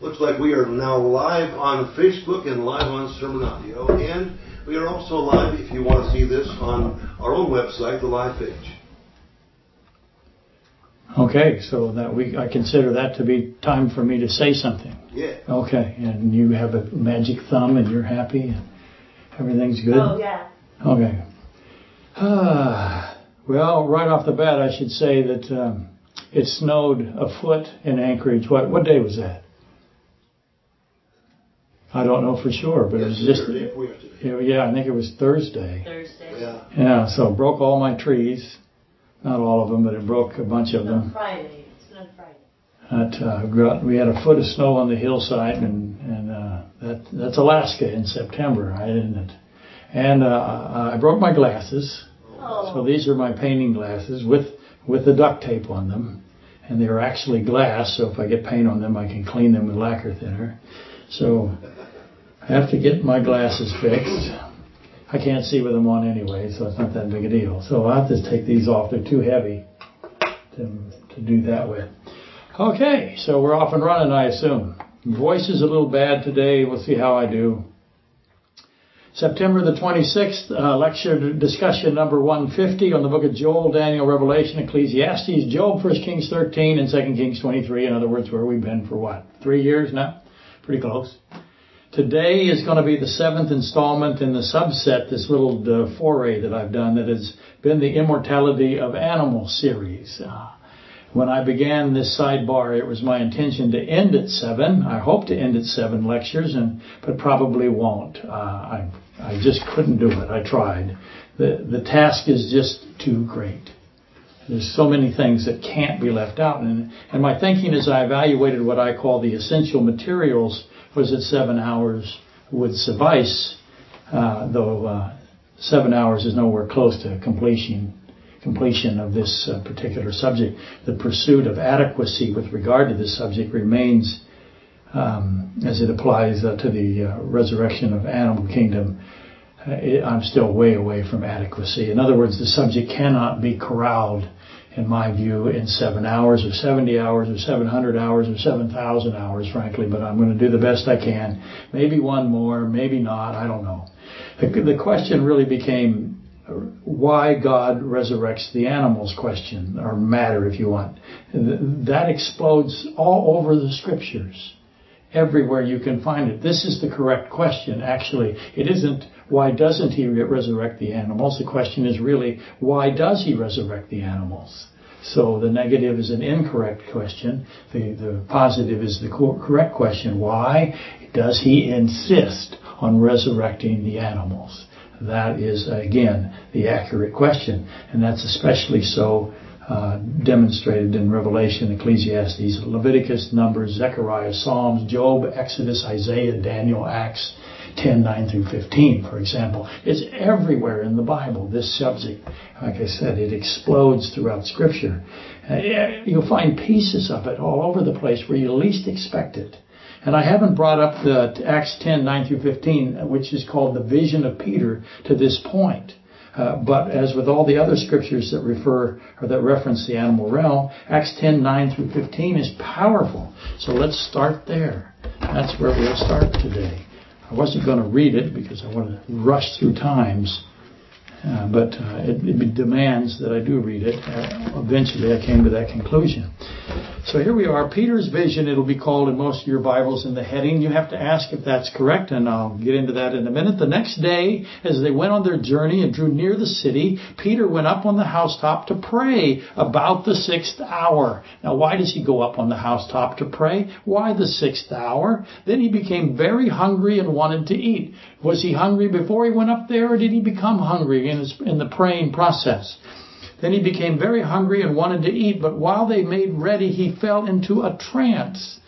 Looks like we are now live on Facebook and live on Sermon Audio. And we are also live, if you want to see this, on our own website, the live page. Okay, so that we I consider that to be time for me to say something. Yeah. Okay, and you have a magic thumb and you're happy and everything's good? Oh, yeah. Okay. well, right off the bat, I should say that um, it snowed a foot in Anchorage. What what day was that? I don't know for sure, but it was just yeah. I think it was Thursday. Thursday. Yeah. Yeah. So broke all my trees, not all of them, but it broke a bunch of them. Friday. It's on Friday. That uh, got, we had a foot of snow on the hillside, and and uh, that that's Alaska in September. I didn't. And uh, I broke my glasses. Oh. So these are my painting glasses with with the duct tape on them, and they are actually glass. So if I get paint on them, I can clean them with lacquer thinner. So I have to get my glasses fixed. I can't see with them on anyway, so it's not that big a deal. So I'll have to take these off. They're too heavy to, to do that with. Okay, so we're off and running, I assume. Voice is a little bad today. We'll see how I do. September the 26th, uh, lecture discussion number 150 on the book of Joel, Daniel, Revelation, Ecclesiastes, Job, 1 Kings 13, and 2 Kings 23. In other words, where we've been for what? Three years now? Pretty close. Today is going to be the seventh installment in the subset, this little uh, foray that I've done that has been the Immortality of Animals series. Uh, when I began this sidebar, it was my intention to end at seven. I hope to end at seven lectures, and but probably won't. Uh, I I just couldn't do it. I tried. The the task is just too great. There's so many things that can't be left out, and and my thinking as I evaluated what I call the essential materials was that seven hours would suffice, uh, though uh, seven hours is nowhere close to completion completion of this uh, particular subject. The pursuit of adequacy with regard to this subject remains um, as it applies to the resurrection of animal kingdom. I'm still way away from adequacy. In other words, the subject cannot be corralled in my view, in seven hours or 70 hours or 700 hours or 7,000 hours, frankly, but I'm going to do the best I can. Maybe one more, maybe not, I don't know. The, the question really became why God resurrects the animals question, or matter if you want. That explodes all over the scriptures. Everywhere you can find it. This is the correct question, actually. It isn't why doesn't he resurrect the animals? The question is really why does he resurrect the animals? So the negative is an incorrect question. The, the positive is the correct question. Why does he insist on resurrecting the animals? That is, again, the accurate question. And that's especially so uh, demonstrated in Revelation, Ecclesiastes, Leviticus, Numbers, Zechariah, Psalms, Job, Exodus, Isaiah, Daniel, Acts 10, 9 through 15, for example. It's everywhere in the Bible, this subject. Like I said, it explodes throughout Scripture. Uh, you'll find pieces of it all over the place where you least expect it. And I haven't brought up the Acts 10, 9 through 15, which is called the vision of Peter to this point. Uh, but as with all the other scriptures that refer or that reference the animal realm, Acts 10, 9 through 15 is powerful. So let's start there. That's where we'll start today. I wasn't going to read it because I want to rush through times. Uh, but uh, it, it, demands that I do read it. Uh, eventually, I came to that conclusion. So here we are, Peter's vision, it'll be called in most of your Bibles in the heading. You have to ask if that's correct, and I'll get into that in a minute. The next day, as they went on their journey and drew near the city, Peter went up on the housetop to pray about the sixth hour. Now, why does he go up on the housetop to pray? Why the sixth hour? Then he became very hungry and wanted to eat. Was he hungry before he went up there, or did he become hungry in, his, in the praying process? Then he became very hungry and wanted to eat, but while they made ready, he fell into a trance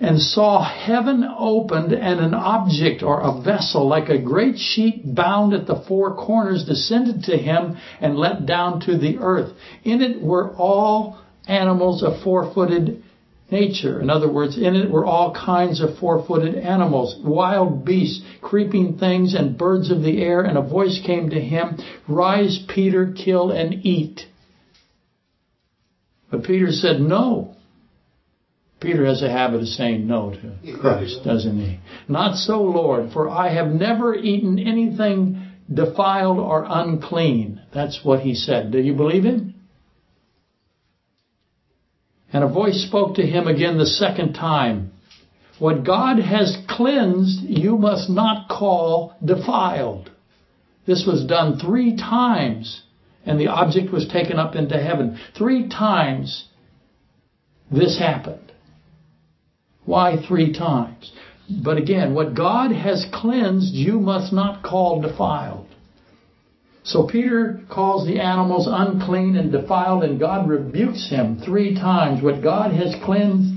and saw heaven opened and an object or a vessel like a great sheet bound at the four corners descended to him and let down to the earth. In it were all animals of four-footed nature. In other words, in it were all kinds of four-footed animals, wild beasts, creeping things, and birds of the air, and a voice came to him, Rise, Peter, kill and eat. But Peter said, No. Peter has a habit of saying no to Christ, doesn't he? Not so, Lord, for I have never eaten anything defiled or unclean. That's what he said. Do you believe him? And a voice spoke to him again the second time. What God has cleansed, you must not call defiled. This was done three times, and the object was taken up into heaven. Three times this happened. Why three times? But again, what God has cleansed, you must not call defiled. So Peter calls the animals unclean and defiled, and God rebukes him three times. What God has cleansed,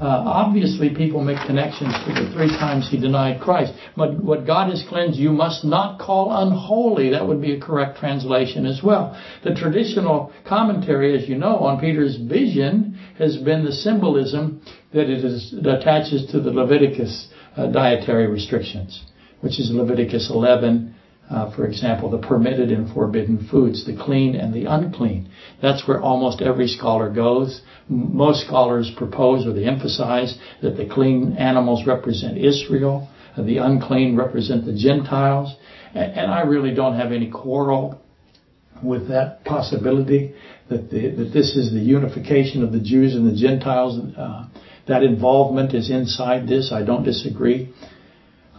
uh, obviously people make connections to the three times he denied Christ. But what God has cleansed, you must not call unholy. That would be a correct translation as well. The traditional commentary, as you know, on Peter's vision has been the symbolism that it is, attaches to the Leviticus uh, dietary restrictions, which is Leviticus 11, uh, for example, the permitted and forbidden foods, the clean and the unclean. That's where almost every scholar goes. Most scholars propose or they emphasize that the clean animals represent Israel, uh, the unclean represent the Gentiles, and I really don't have any quarrel with that possibility that the, that this is the unification of the Jews and the Gentiles. Uh, that involvement is inside this. I don't disagree.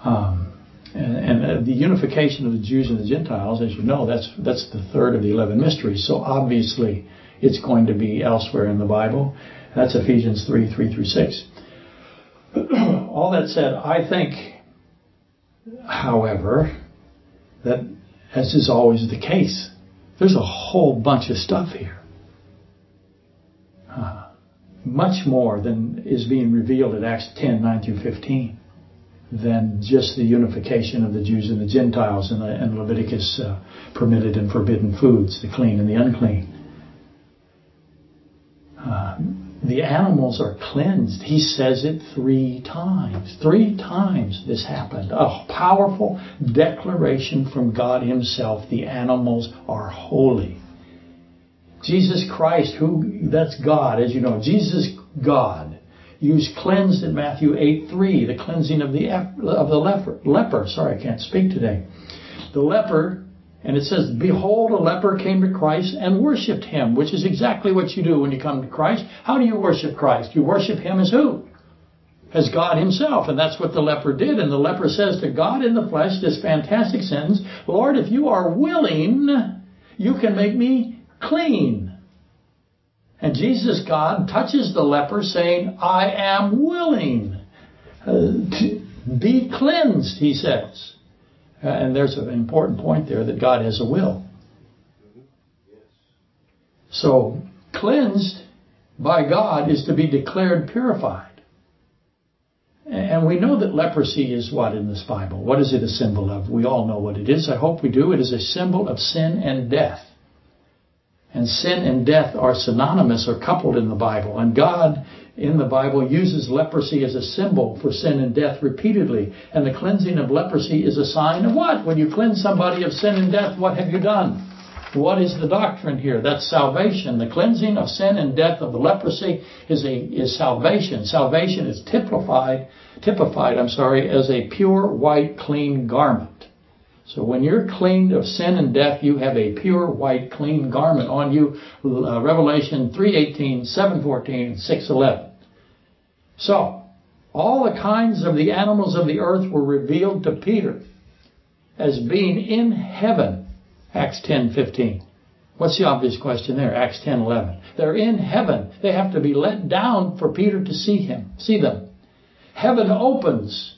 Um, and, and uh, the unification of the Jews and the Gentiles, as you know, that's that's the third of the eleven mysteries. So obviously, it's going to be elsewhere in the Bible. That's Ephesians three three through six. All that said, I think, however, that as is always the case, there's a whole bunch of stuff here. Uh, much more than is being revealed at Acts 10 9 through 15 than just the unification of the Jews and the Gentiles and, and Leviticus uh, permitted and forbidden foods, the clean and the unclean. Uh, the animals are cleansed. He says it three times. Three times this happened. A powerful declaration from God Himself. The animals are holy. Jesus Christ, who that's God, as you know, Jesus God used cleansed in Matthew 8 3, the cleansing of the, of the leper, leper. Sorry, I can't speak today. The leper, and it says, Behold, a leper came to Christ and worshipped him, which is exactly what you do when you come to Christ. How do you worship Christ? You worship him as who? As God himself. And that's what the leper did. And the leper says to God in the flesh this fantastic sentence, Lord, if you are willing, you can make me clean. And Jesus, God, touches the leper saying, I am willing uh, to be cleansed, he says. Uh, and there's an important point there that God has a will. So, cleansed by God is to be declared purified. And we know that leprosy is what in this Bible? What is it a symbol of? We all know what it is. I hope we do. It is a symbol of sin and death. And sin and death are synonymous or coupled in the Bible. And God in the Bible uses leprosy as a symbol for sin and death repeatedly. And the cleansing of leprosy is a sign of what? When you cleanse somebody of sin and death, what have you done? What is the doctrine here? That's salvation. The cleansing of sin and death of the leprosy is a is salvation. Salvation is typified typified, I'm sorry, as a pure white clean garment. So when you're cleaned of sin and death, you have a pure white clean garment on you. Uh, Revelation 3:18, 7:14, 6:11. So all the kinds of the animals of the earth were revealed to Peter as being in heaven. Acts 10:15. What's the obvious question there? Acts 10:11. They're in heaven. They have to be let down for Peter to see him, see them. Heaven opens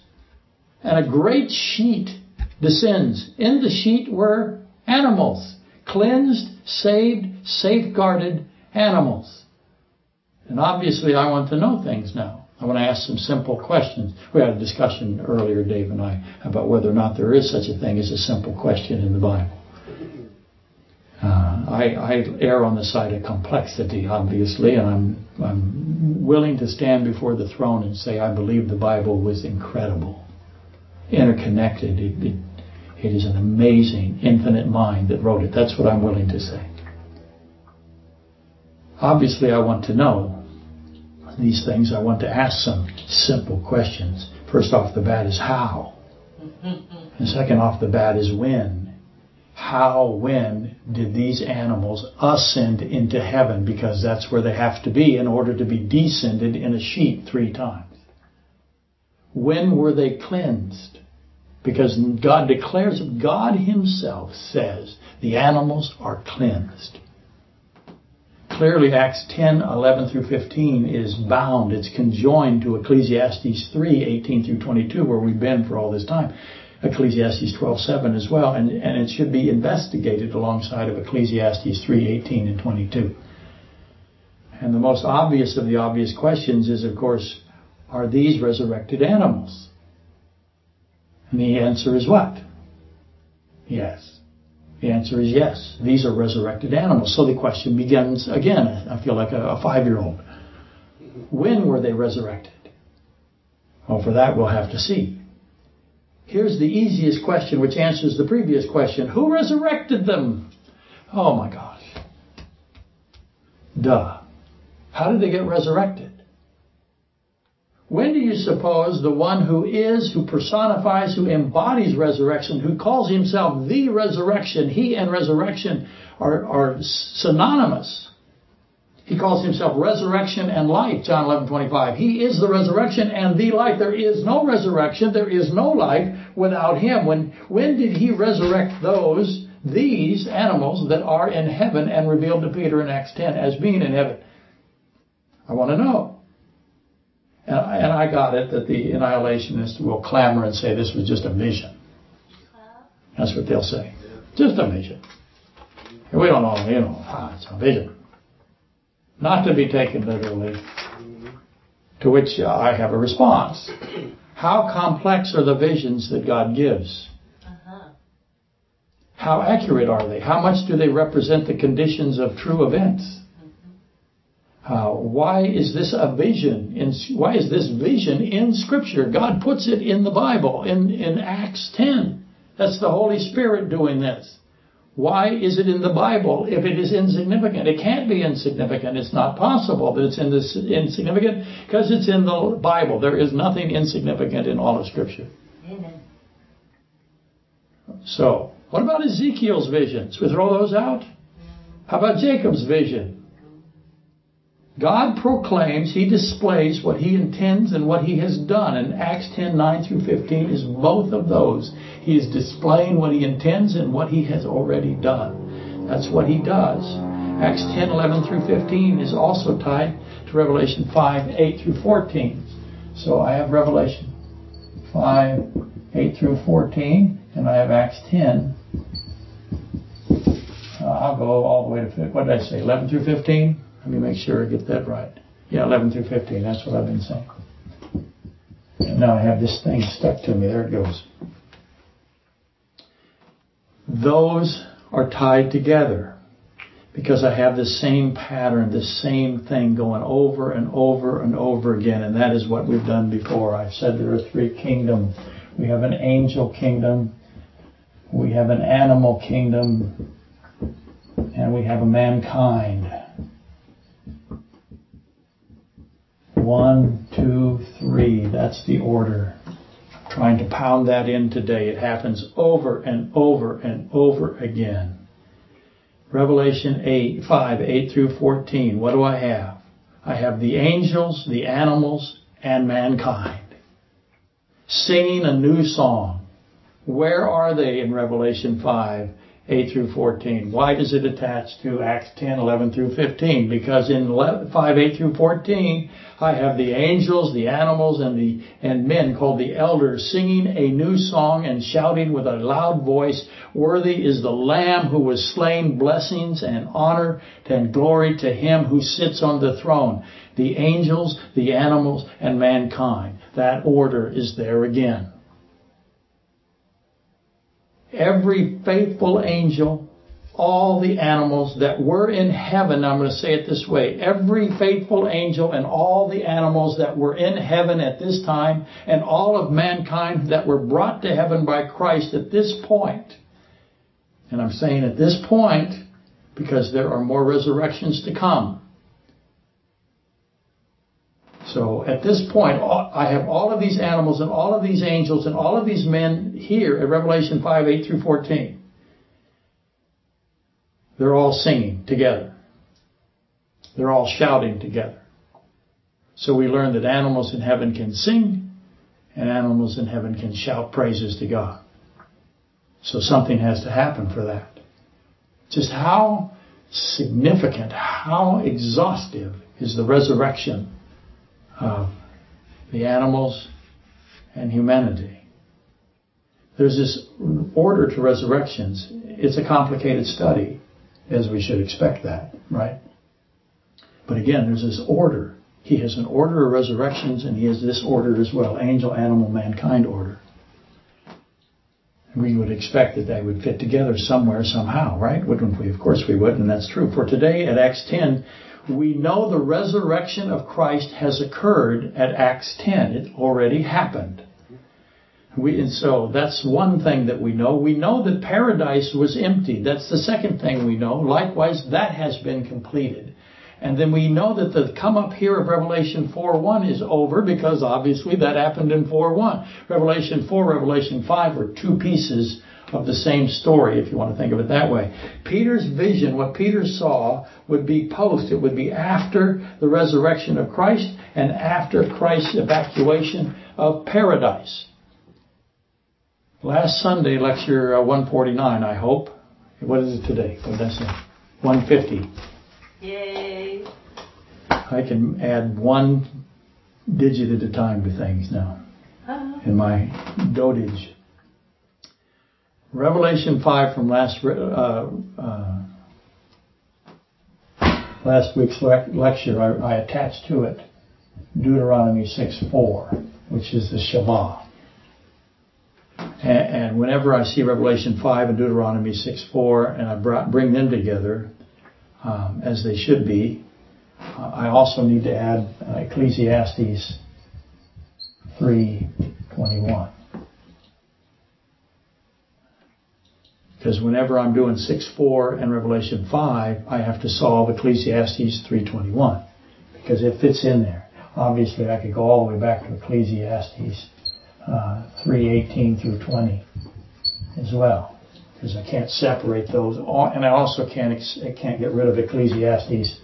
and a great sheet descends. In the sheet were animals, cleansed, saved, safeguarded animals. And obviously, I want to know things now. I want to ask some simple questions. We had a discussion earlier, Dave and I, about whether or not there is such a thing as a simple question in the Bible. Uh, I, I, err on the side of complexity, obviously, and I'm, I'm willing to stand before the throne and say I believe the Bible was incredible, interconnected. It, it it is an amazing, infinite mind that wrote it. That's what I'm willing to say. Obviously, I want to know these things, I want to ask some simple questions. First off the bat is how? And second off the bat is when. How, when did these animals ascend into heaven? Because that's where they have to be in order to be descended in a sheep three times. When were they cleansed? Because God declares, God Himself says, the animals are cleansed. Clearly, Acts 10, 11 through 15 is bound. It's conjoined to Ecclesiastes 3, 18 through 22, where we've been for all this time. Ecclesiastes 12, 7 as well, and, and it should be investigated alongside of Ecclesiastes 3, 18 and 22. And the most obvious of the obvious questions is, of course, are these resurrected animals? And the answer is what? Yes. The answer is yes. These are resurrected animals. So the question begins again. I feel like a, a five year old. When were they resurrected? Well, for that we'll have to see. Here's the easiest question which answers the previous question. Who resurrected them? Oh my gosh. Duh. How did they get resurrected? When do you suppose the one who is, who personifies, who embodies resurrection, who calls himself the resurrection, he and resurrection are, are synonymous? He calls himself resurrection and life, John 11, 25. He is the resurrection and the life. There is no resurrection, there is no life without him. When, when did he resurrect those, these animals that are in heaven and revealed to Peter in Acts 10 as being in heaven? I want to know. And, and I got it that the annihilationists will clamor and say this was just a vision. That's what they'll say. Just a vision. We don't know, you know, ah, it's a vision. Not to be taken literally. To which I have a response. How complex are the visions that God gives? How accurate are they? How much do they represent the conditions of true events? Uh, why is this a vision? In, why is this vision in Scripture? God puts it in the Bible, in, in Acts 10. That's the Holy Spirit doing this. Why is it in the Bible if it is insignificant? It can't be insignificant. It's not possible that it's in this insignificant because it's in the Bible. There is nothing insignificant in all of Scripture. Amen. So, what about Ezekiel's visions? We throw those out? How about Jacob's vision? God proclaims, He displays what He intends and what He has done. And Acts 10, 9 through 15 is both of those. He is displaying what He intends and what He has already done. That's what He does. Acts 10, 11 through 15 is also tied to Revelation 5, 8 through 14. So I have Revelation 5, 8 through 14, and I have Acts 10. Uh, I'll go all the way to, what did I say, 11 through 15? Let me make sure I get that right. Yeah, 11 through 15. That's what I've been saying. And now I have this thing stuck to me. There it goes. Those are tied together because I have the same pattern, the same thing going over and over and over again. And that is what we've done before. I've said there are three kingdoms. We have an angel kingdom. We have an animal kingdom. And we have a mankind. One, two, three. That's the order. I'm trying to pound that in today. It happens over and over and over again. Revelation 8, 5, 8 through 14. What do I have? I have the angels, the animals, and mankind singing a new song. Where are they in Revelation 5? 8 through 14. Why does it attach to Acts 10, 11 through 15? Because in 5, 8 through 14, I have the angels, the animals, and the and men called the elders singing a new song and shouting with a loud voice, Worthy is the Lamb who was slain, blessings and honor and glory to him who sits on the throne. The angels, the animals, and mankind. That order is there again every faithful angel, all the animals that were in heaven, I'm going to say it this way, every faithful angel and all the animals that were in heaven at this time and all of mankind that were brought to heaven by Christ at this point. And I'm saying at this point because there are more resurrections to come. So at this point, I have all of these animals and all of these angels and all of these men here at Revelation 5, 8 through 14. They're all singing together. They're all shouting together. So we learn that animals in heaven can sing and animals in heaven can shout praises to God. So something has to happen for that. Just how significant, how exhaustive is the resurrection of the animals and humanity. There's this order to resurrections. It's a complicated study, as we should expect that, right? But again, there's this order. He has an order of resurrections, and he has this order as well angel, animal, mankind order. We would expect that they would fit together somewhere, somehow, right? Wouldn't we? Of course we would, and that's true. For today at Acts 10, we know the resurrection of Christ has occurred at Acts 10. It already happened. We, and so that's one thing that we know. We know that paradise was empty. That's the second thing we know. Likewise, that has been completed. And then we know that the come up here of Revelation 4.1 is over because obviously that happened in 4.1. Revelation 4, Revelation 5 are two pieces of the same story, if you want to think of it that way. Peter's vision, what Peter saw, would be post. It would be after the resurrection of Christ and after Christ's evacuation of paradise. Last Sunday, lecture uh, 149, I hope. What is it today? What did I say? 150. Yay. I can add one digit at a time to things now Uh-huh. in my dotage. Revelation 5 from last uh, uh, last week's le- lecture, I, I attached to it Deuteronomy 6:4, which is the Shema. And, and whenever I see Revelation 5 and Deuteronomy 6:4, and I brought, bring them together um, as they should be, uh, I also need to add uh, Ecclesiastes 3:21. Because whenever I'm doing 6.4 and Revelation 5, I have to solve Ecclesiastes 3.21. Because it fits in there. Obviously, I could go all the way back to Ecclesiastes uh, 3.18 through 20 as well. Because I can't separate those. And I also can't, can't get rid of Ecclesiastes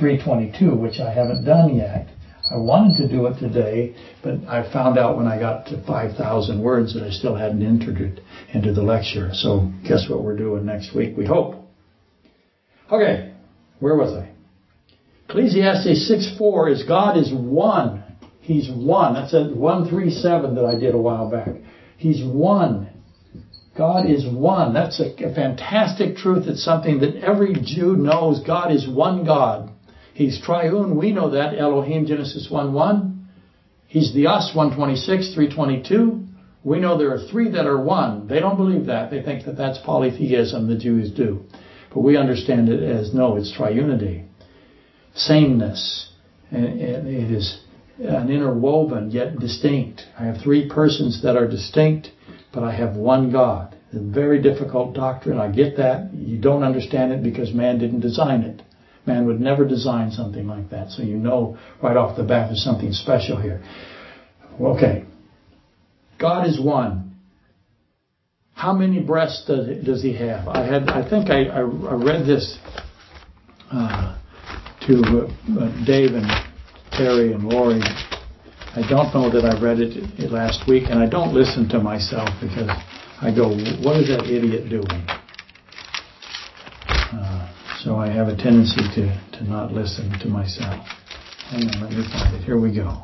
3.22, which I haven't done yet. I wanted to do it today, but I found out when I got to 5,000 words that I still hadn't entered it into the lecture. So guess what we're doing next week, we hope. Okay, where was I? Ecclesiastes 6.4 is God is one. He's one. That's a 137 that I did a while back. He's one. God is one. That's a, a fantastic truth. It's something that every Jew knows. God is one God. He's triune. We know that. Elohim, Genesis 1 1. He's the us, 126, 322. We know there are three that are one. They don't believe that. They think that that's polytheism. The Jews do. But we understand it as no, it's triunity. Sameness. And it is an interwoven yet distinct. I have three persons that are distinct, but I have one God. A very difficult doctrine. I get that. You don't understand it because man didn't design it. Man would never design something like that. So you know right off the bat there's something special here. Okay. God is one. How many breasts does, does he have? I had, I think I, I, I read this uh, to uh, Dave and Terry and Lori. I don't know that I read it last week, and I don't listen to myself because I go, "What is that idiot doing?" Uh, so I have a tendency to, to not listen to myself. Hang on, let me find it. Here we go.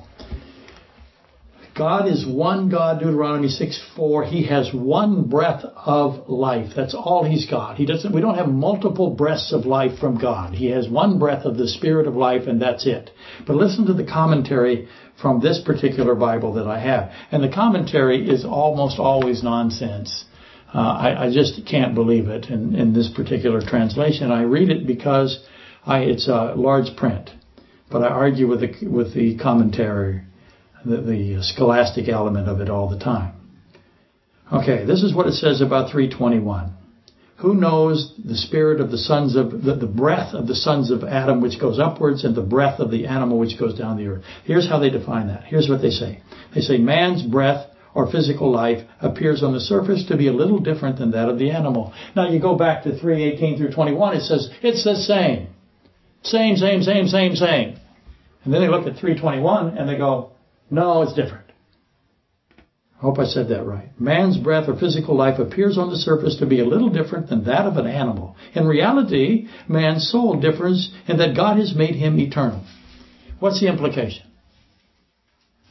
God is one God, Deuteronomy 6 4. He has one breath of life. That's all He's got. He doesn't, we don't have multiple breaths of life from God. He has one breath of the Spirit of life and that's it. But listen to the commentary from this particular Bible that I have. And the commentary is almost always nonsense. Uh, I, I, just can't believe it in, in, this particular translation. I read it because I, it's a large print, but I argue with the, with the commentary the, the scholastic element of it all the time. Okay, this is what it says about 321. Who knows the spirit of the sons of the, the breath of the sons of Adam which goes upwards and the breath of the animal which goes down the earth? Here's how they define that. Here's what they say. They say man's breath or physical life appears on the surface to be a little different than that of the animal. Now you go back to 3:18 through 21, it says it's the same. Same, same, same, same, same. And then they look at 321 and they go, no, it's different. I hope I said that right. Man's breath or physical life appears on the surface to be a little different than that of an animal. In reality, man's soul differs in that God has made him eternal. What's the implication?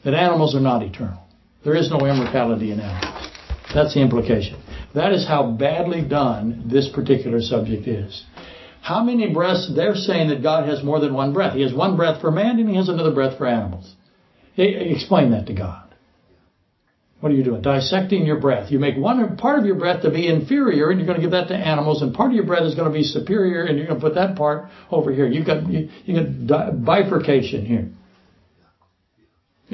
That animals are not eternal. There is no immortality in animals. That's the implication. That is how badly done this particular subject is. How many breaths? They're saying that God has more than one breath. He has one breath for man and he has another breath for animals. Explain that to God. What are you doing? Dissecting your breath. You make one part of your breath to be inferior, and you're going to give that to animals, and part of your breath is going to be superior, and you're going to put that part over here. You've got you, you got bifurcation here,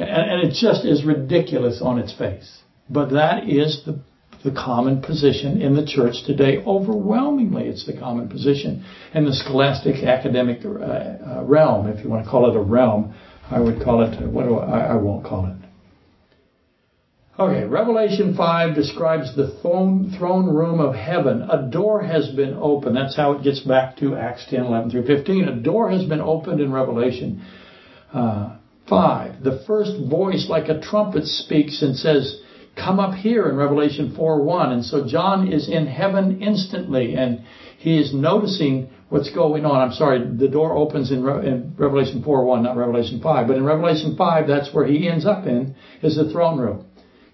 and, it just is ridiculous on its face. But that is the the common position in the church today. Overwhelmingly, it's the common position in the scholastic academic uh, uh, realm, if you want to call it a realm. I would call it. What do I? I won't call it. Okay, Revelation 5 describes the throne, throne room of heaven. A door has been opened. That's how it gets back to Acts 10, 11 through 15. A door has been opened in Revelation uh, 5. The first voice, like a trumpet, speaks and says, Come up here in Revelation 4, 1. And so John is in heaven instantly, and he is noticing what's going on. I'm sorry, the door opens in, Re- in Revelation 4, 1, not Revelation 5. But in Revelation 5, that's where he ends up in, is the throne room.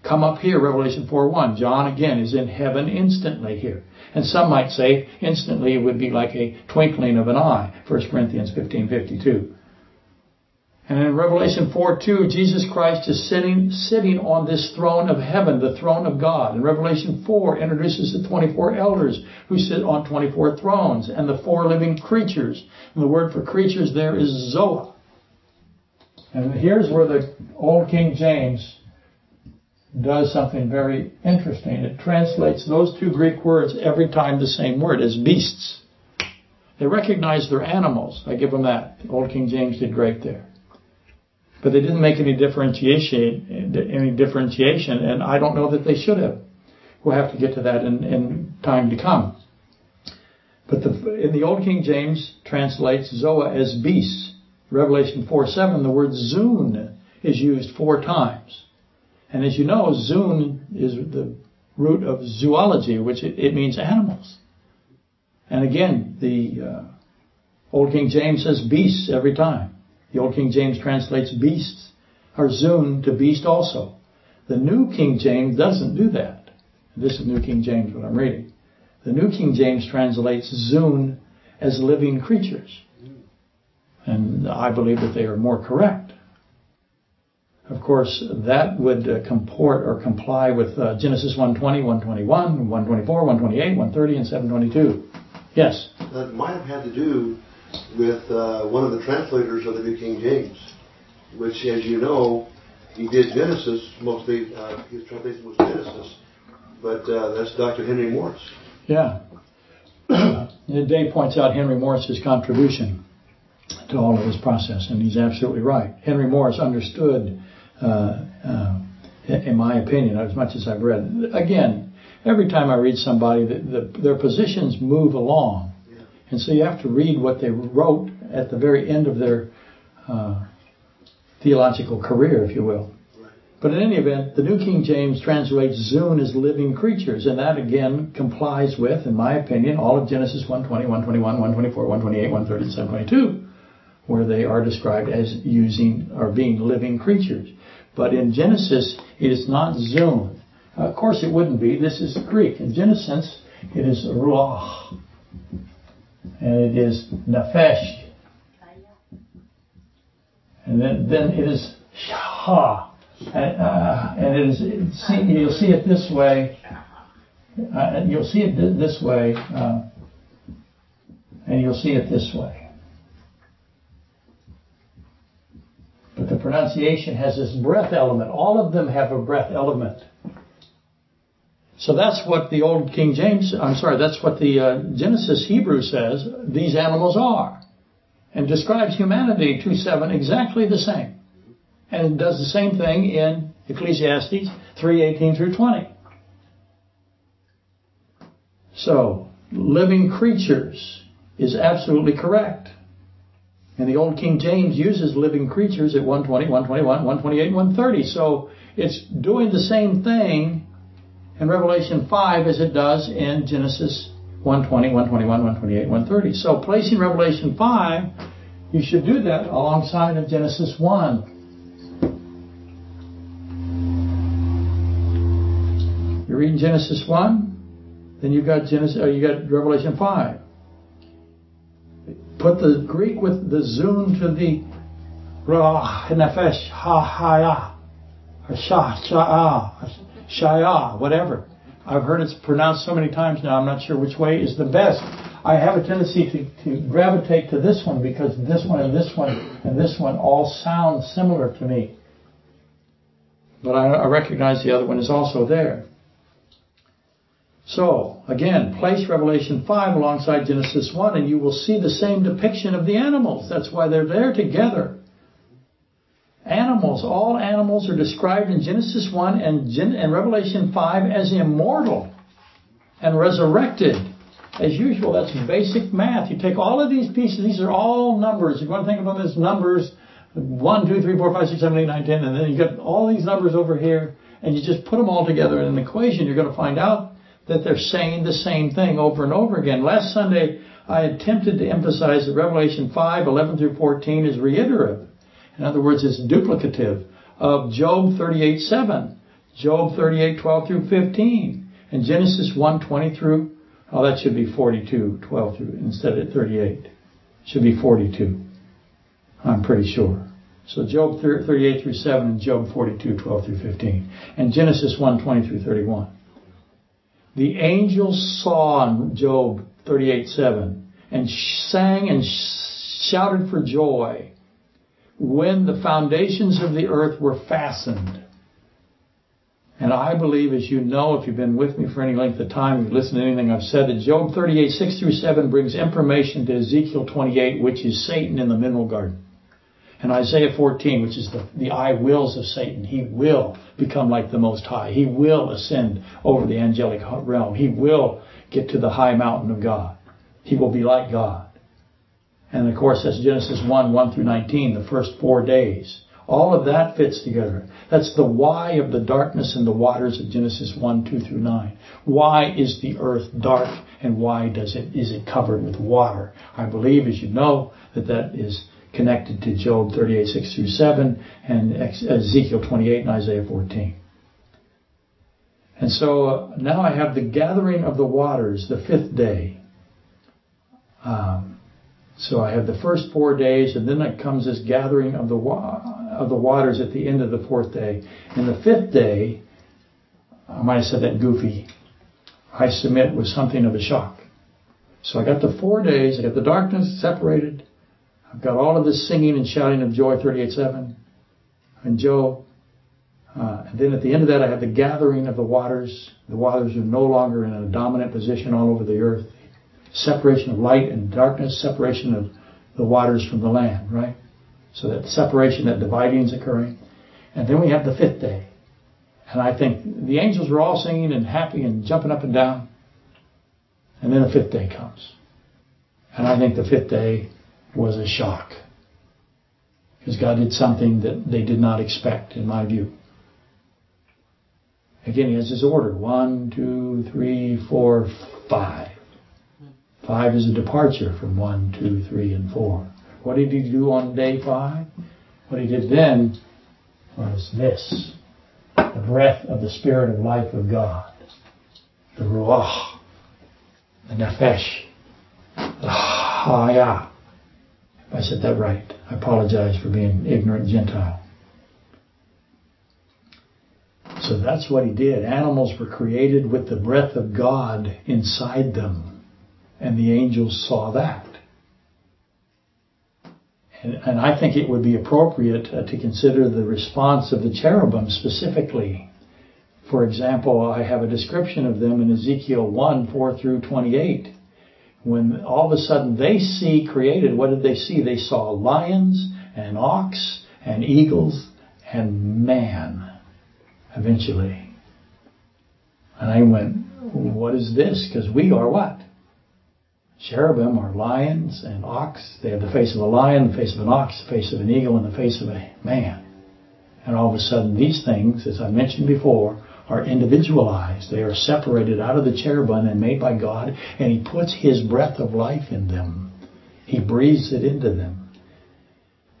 Come up here, Revelation 4.1. John again is in heaven instantly here. And some might say instantly would be like a twinkling of an eye. 1 Corinthians 15.52. And in Revelation 4.2, Jesus Christ is sitting, sitting on this throne of heaven, the throne of God. And Revelation 4 introduces the 24 elders who sit on 24 thrones and the four living creatures. And the word for creatures there is Zoa. And here's where the Old King James does something very interesting. It translates those two Greek words every time the same word as beasts. They recognize they're animals. I give them that. Old King James did great there. But they didn't make any differentiation, any differentiation, and I don't know that they should have. We'll have to get to that in, in time to come. But the, in the Old King James translates Zoa as beasts. Revelation 4 7, the word zoon is used four times. And as you know, zoon is the root of zoology, which it, it means animals. And again, the uh, Old King James says beasts every time. The Old King James translates beasts, or zoon to beast also. The New King James doesn't do that. This is New King James, what I'm reading. The New King James translates zoon as living creatures. And I believe that they are more correct. Of course, that would uh, comport or comply with uh, Genesis 120, 121, 124, 128, 130, and 722. Yes? That might have had to do with uh, one of the translators of the New King James, which, as you know, he did Genesis, mostly, uh, his translation was Genesis, but uh, that's Dr. Henry Morris. Yeah. Dave points out Henry Morris's contribution to all of this process, and he's absolutely right. Henry Morris understood uh, uh, in my opinion, as much as I've read. Again, every time I read somebody, the, the, their positions move along. And so you have to read what they wrote at the very end of their uh, theological career, if you will. But in any event, the New King James translates zoon as living creatures, and that again complies with, in my opinion, all of Genesis 120, 121, 124, 128, 130, 122, where they are described as using or being living creatures. But in Genesis, it is not zoon. Of course, it wouldn't be. This is Greek. In Genesis, it is ruach. And it is nefesh. And then, then it is shah. And, uh, and it is, see, you'll see it this way. Uh, you'll see it this way. Uh, and you'll see it this way. But the pronunciation has this breath element. All of them have a breath element. So that's what the old King James, I'm sorry, that's what the uh, Genesis Hebrew says these animals are. And describes humanity 2.7 exactly the same. And does the same thing in Ecclesiastes 3.18 through 20. So, living creatures is absolutely correct. And the old King James uses living creatures at 120, 121, 128, 130. So it's doing the same thing in Revelation 5 as it does in Genesis 120, 121, 128, 130. So placing Revelation 5, you should do that alongside of Genesis 1. You're reading Genesis 1, then you've got Genesis, or you got Revelation 5. Put the Greek with the zoon to the Rah, Nefesh, Ha, Ha, or Shah, Shaya, whatever. I've heard it's pronounced so many times now, I'm not sure which way is the best. I have a tendency to, to gravitate to this one because this one and this one and this one all sound similar to me. But I, I recognize the other one is also there. So, again, place Revelation 5 alongside Genesis 1 and you will see the same depiction of the animals. That's why they're there together. Animals, all animals are described in Genesis 1 and, Gen- and Revelation 5 as immortal and resurrected. As usual, that's basic math. You take all of these pieces, these are all numbers. You want to think of them as numbers, 1, 2, 3, 4, 5, 6, 7, 8, 9, 10, and then you got all these numbers over here, and you just put them all together in an equation, you're going to find out that they're saying the same thing over and over again. Last Sunday, I attempted to emphasize that Revelation 5, 11 through 14 is reiterative. In other words, it's duplicative of Job 38, 7, Job 38, 12 through 15, and Genesis 1, 20 through, oh, that should be 42, 12 through, instead of 38. Should be 42. I'm pretty sure. So Job 38 through 7 and Job 42, 12 through 15. And Genesis 1, 20 through 31. The angels saw in Job 38, 7 and sang and shouted for joy when the foundations of the earth were fastened. And I believe, as you know, if you've been with me for any length of time, you've listened to anything I've said, that Job 38, 6 through 7 brings information to Ezekiel 28, which is Satan in the mineral garden. And Isaiah 14, which is the, the I wills of Satan. He will become like the Most High. He will ascend over the angelic realm. He will get to the high mountain of God. He will be like God. And of course, that's Genesis 1, 1 through 19, the first four days. All of that fits together. That's the why of the darkness in the waters of Genesis 1, 2 through 9. Why is the earth dark and why does it, is it covered with water? I believe, as you know, that that is connected to Job 38, 6 through 7 and Ezekiel 28 and Isaiah 14. And so uh, now I have the gathering of the waters, the fifth day. Um, so I have the first four days, and then it comes this gathering of the of the waters at the end of the fourth day. And the fifth day, I might have said that goofy. I submit was something of a shock. So I got the four days. I got the darkness separated. I've got all of this singing and shouting of joy, 38.7, and Job. Uh, and then at the end of that, I have the gathering of the waters. The waters are no longer in a dominant position all over the earth separation of light and darkness, separation of the waters from the land, right? So that separation, that dividing is occurring. And then we have the fifth day. And I think the angels were all singing and happy and jumping up and down. And then the fifth day comes. And I think the fifth day was a shock. Because God did something that they did not expect, in my view. Again, he has his order. One, two, three, four, five. Five is a departure from one, two, three, and four. What did he do on day five? What he did then was this the breath of the Spirit of life of God, the Ruach, the Nefesh, the Haya. If I said that right, I apologize for being ignorant Gentile. So that's what he did. Animals were created with the breath of God inside them. And the angels saw that. And, and I think it would be appropriate uh, to consider the response of the cherubim specifically For example, I have a description of them in Ezekiel 1, 4 through 28. When all of a sudden they see created, what did they see? They saw lions and ox and eagles and man eventually. And I went, what is this? Because we are what? Cherubim are lions and ox. They have the face of a lion, the face of an ox, the face of an eagle, and the face of a man. And all of a sudden, these things, as I mentioned before, are individualized. They are separated out of the cherubim and made by God, and He puts His breath of life in them. He breathes it into them.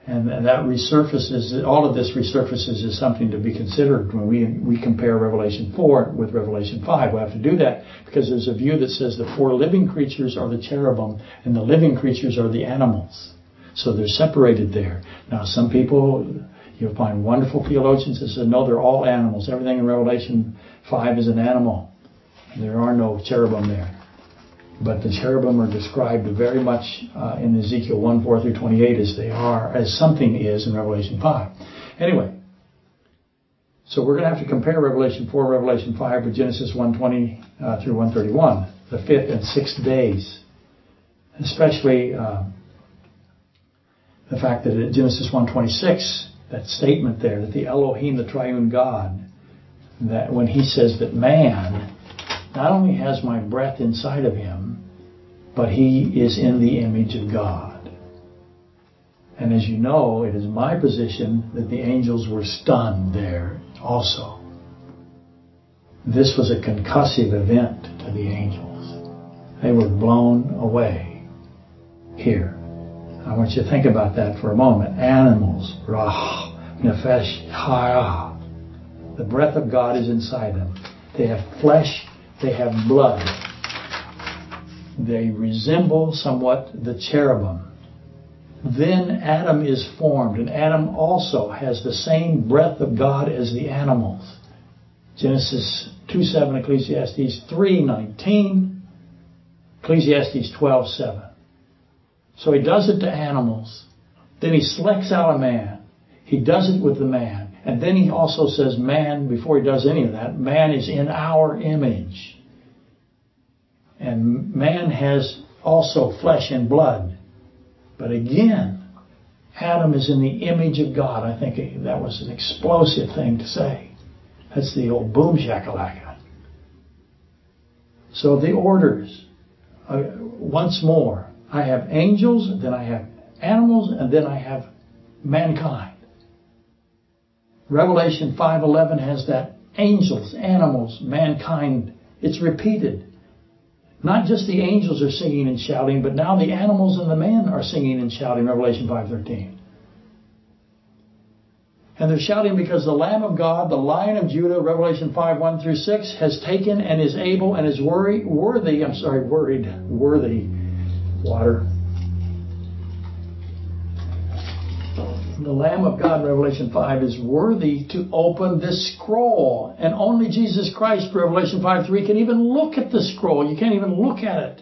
And that resurfaces, all of this resurfaces is something to be considered when we, we compare Revelation 4 with Revelation 5. We have to do that because there's a view that says the four living creatures are the cherubim and the living creatures are the animals. So they're separated there. Now some people, You'll find wonderful theologians that say, no, they're all animals. Everything in Revelation 5 is an animal. There are no cherubim there. But the cherubim are described very much uh, in Ezekiel 1, 4 through 28 as they are, as something is in Revelation 5. Anyway, so we're going to have to compare Revelation 4 Revelation 5 with Genesis 120 uh, through 131, the fifth and sixth days. Especially uh, the fact that in Genesis 126 that statement there that the Elohim, the triune God, that when he says that man not only has my breath inside of him, but he is in the image of God. And as you know, it is my position that the angels were stunned there also. This was a concussive event to the angels. They were blown away here. I want you to think about that for a moment. Animals, rah, nefesh, hara. The breath of God is inside them. They have flesh, they have blood. They resemble somewhat the cherubim. Then Adam is formed, and Adam also has the same breath of God as the animals. Genesis 2 7, Ecclesiastes 3 19, Ecclesiastes 12 7. So he does it to animals. Then he selects out a man. He does it with the man. And then he also says, man, before he does any of that, man is in our image. And man has also flesh and blood. But again, Adam is in the image of God. I think that was an explosive thing to say. That's the old boom shakalaka. So the orders, uh, once more, I have angels, then I have animals, and then I have mankind. Revelation 5:11 has that angels, animals, mankind. It's repeated. Not just the angels are singing and shouting, but now the animals and the men are singing and shouting. Revelation 5:13. And they're shouting because the Lamb of God, the Lion of Judah, Revelation 5, 1 through 6, has taken and is able and is worry, worthy, I'm sorry, worried, worthy water. The Lamb of God, Revelation 5, is worthy to open this scroll. And only Jesus Christ, Revelation 5 3, can even look at the scroll. You can't even look at it.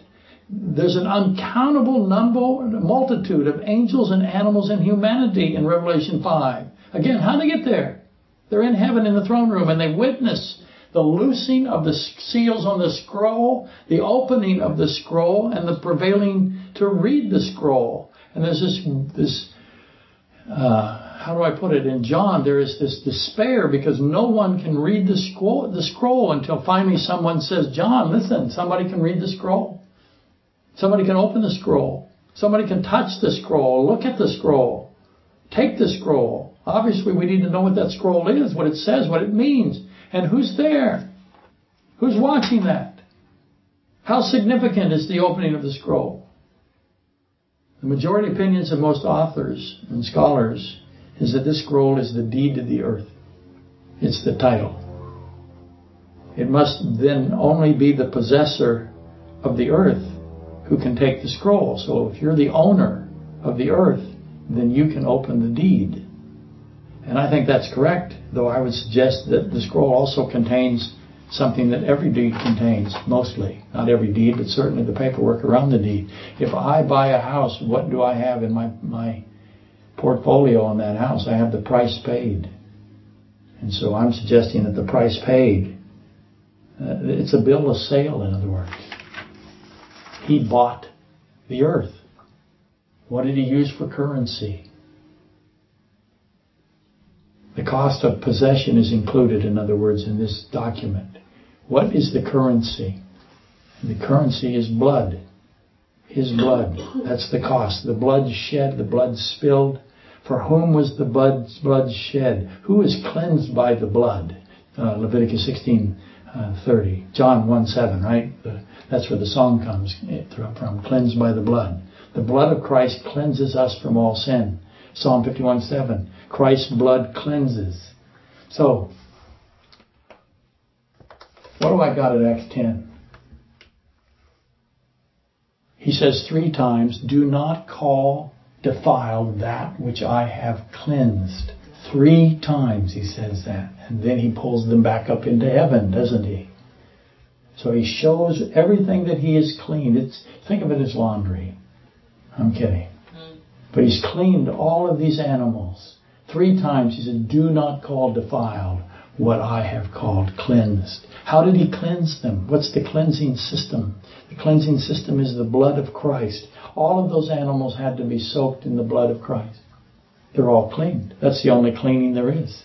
There's an uncountable number, multitude of angels and animals and humanity in Revelation 5. Again, how do they get there? They're in heaven in the throne room and they witness the loosing of the seals on the scroll, the opening of the scroll, and the prevailing to read the scroll. And there's this, this, uh, how do I put it? In John, there is this despair because no one can read the scroll, the scroll until finally someone says, John, listen, somebody can read the scroll. Somebody can open the scroll. Somebody can touch the scroll, look at the scroll, take the scroll. Obviously, we need to know what that scroll is, what it says, what it means. And who's there? Who's watching that? How significant is the opening of the scroll? The majority opinions of most authors and scholars is that this scroll is the deed to the earth. It's the title. It must then only be the possessor of the earth who can take the scroll. So if you're the owner of the earth, then you can open the deed. And I think that's correct, though I would suggest that the scroll also contains something that every deed contains, mostly. Not every deed, but certainly the paperwork around the deed. If I buy a house, what do I have in my, my portfolio on that house? I have the price paid. And so I'm suggesting that the price paid, uh, it's a bill of sale, in other words. He bought the earth. What did he use for currency? The cost of possession is included, in other words, in this document. What is the currency? The currency is blood. His blood. That's the cost. The blood shed, the blood spilled. For whom was the blood, shed? Who is cleansed by the blood? Uh, Leviticus 16, uh, 30. John 1, 7, right? that's where the song comes from. Cleansed by the blood. The blood of Christ cleanses us from all sin. Psalm 51, 7. Christ's blood cleanses. So, what do I got at Acts 10? He says three times, Do not call defiled that which I have cleansed. Three times he says that. And then he pulls them back up into heaven, doesn't he? So he shows everything that he has cleaned. It's, think of it as laundry. I'm kidding. Hmm. But he's cleaned all of these animals. Three times he said, Do not call defiled what I have called cleansed. How did he cleanse them? What's the cleansing system? The cleansing system is the blood of Christ. All of those animals had to be soaked in the blood of Christ. They're all cleaned. That's the only cleaning there is.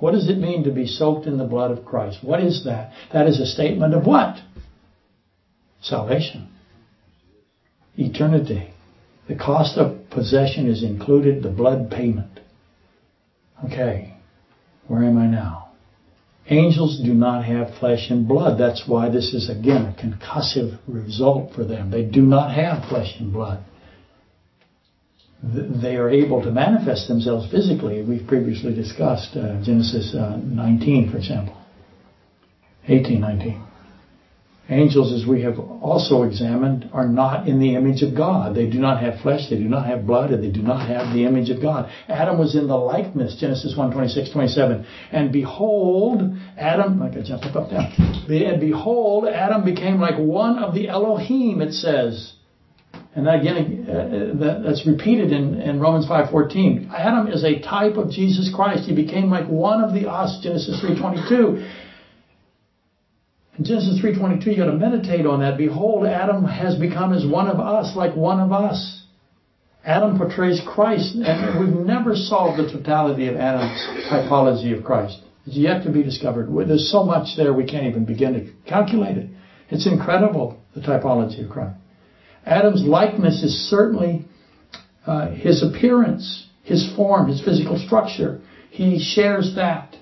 What does it mean to be soaked in the blood of Christ? What is that? That is a statement of what? Salvation. Eternity. The cost of possession is included, the blood payment. Okay. Where am I now? Angels do not have flesh and blood. That's why this is, again, a concussive result for them. They do not have flesh and blood. They are able to manifest themselves physically. We've previously discussed uh, Genesis uh, 19, for example. 18, 19. Angels, as we have also examined, are not in the image of God. They do not have flesh, they do not have blood, and they do not have the image of God. Adam was in the likeness, Genesis 1, 26, 27. And behold, Adam, like I jumped up, up, down. And behold, Adam became like one of the Elohim, it says. And that again, uh, that's repeated in, in Romans 5.14. Adam is a type of Jesus Christ. He became like one of the us, Genesis 3.22. In Genesis 3.22, you got to meditate on that. Behold, Adam has become as one of us, like one of us. Adam portrays Christ, and we've never solved the totality of Adam's typology of Christ. It's yet to be discovered. There's so much there we can't even begin to calculate it. It's incredible, the typology of Christ. Adam's likeness is certainly uh, his appearance, his form, his physical structure. He shares that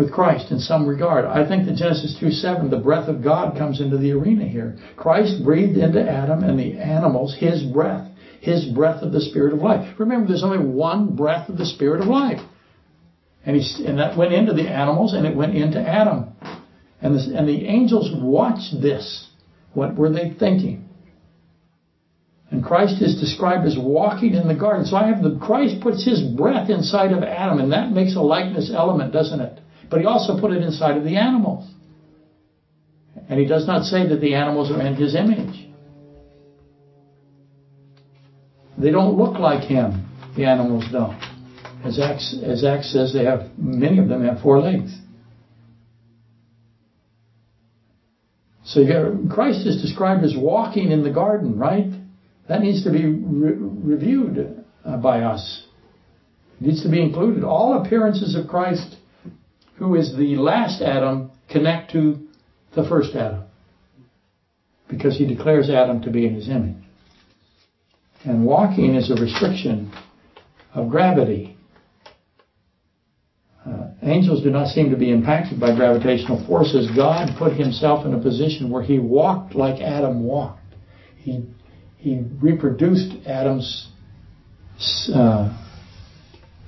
with Christ in some regard. I think that Genesis 2 7, the breath of God comes into the arena here. Christ breathed into Adam and the animals his breath, his breath of the Spirit of life. Remember, there's only one breath of the Spirit of life. And, he, and that went into the animals and it went into Adam. And, this, and the angels watched this. What were they thinking? And Christ is described as walking in the garden. So I have the Christ puts his breath inside of Adam, and that makes a likeness element, doesn't it? But he also put it inside of the animals. And he does not say that the animals are in his image. They don't look like him. The animals don't. As Acts, as says, they have many of them have four legs. So Christ is described as walking in the garden, right? That needs to be re- reviewed uh, by us. It needs to be included. All appearances of Christ who is the last Adam, connect to the first Adam. Because he declares Adam to be in his image. And walking is a restriction of gravity. Uh, angels do not seem to be impacted by gravitational forces. God put himself in a position where he walked like Adam walked. He, he reproduced Adam's uh,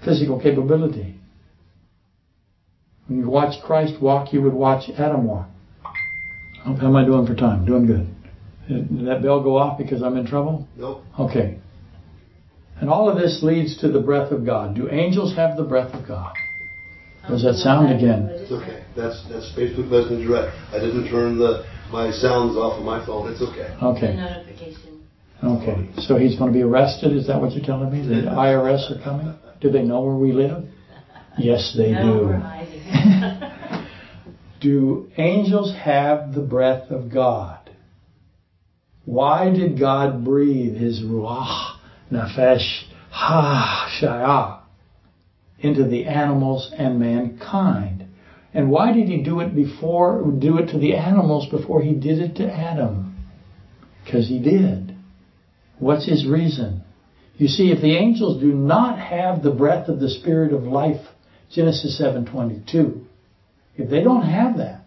physical capability. When you watch Christ walk, you would watch Adam walk. How am I doing for time? Doing good. Did that bell go off because I'm in trouble? Nope. Okay. And all of this leads to the breath of God. Do angels have the breath of God? Does that sound again? It's okay. That's that's Facebook Messenger. Right. I didn't turn the my sounds off of my phone. It's okay. Okay. notification. Okay. So he's going to be arrested. Is that what you're telling me? The IRS are coming. Do they know where we live? Yes, they do. Do angels have the breath of God? Why did God breathe His ruach, nefesh, ha, shaya into the animals and mankind? And why did He do it before, do it to the animals before He did it to Adam? Because He did. What's His reason? You see, if the angels do not have the breath of the Spirit of life, Genesis 7:22, if they don't have that,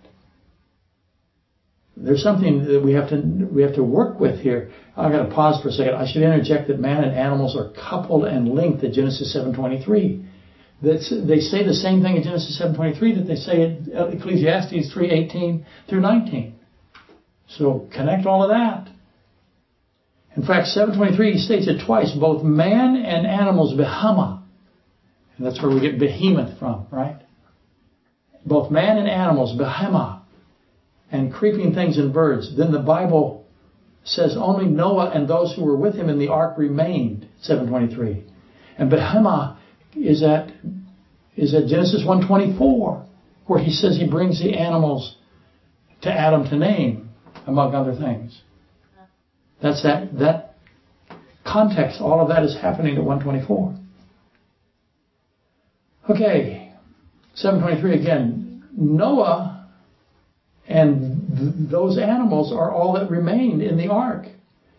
there's something that we have to we have to work with here. I'm going to pause for a second. I should interject that man and animals are coupled and linked at Genesis 7:23. That's, they say the same thing in Genesis 7:23 that they say in Ecclesiastes 3:18 through 19. So connect all of that. In fact, 723 states it twice, both man and animals, behama. And that's where we get behemoth from, right? Both man and animals, behemoth, and creeping things and birds. Then the Bible says only Noah and those who were with him in the ark remained. 723. And behemoth is at is at Genesis 124, where he says he brings the animals to Adam to name, among other things. That's that that context. All of that is happening at 124. Okay, 723 again. Noah and th- those animals are all that remained in the ark.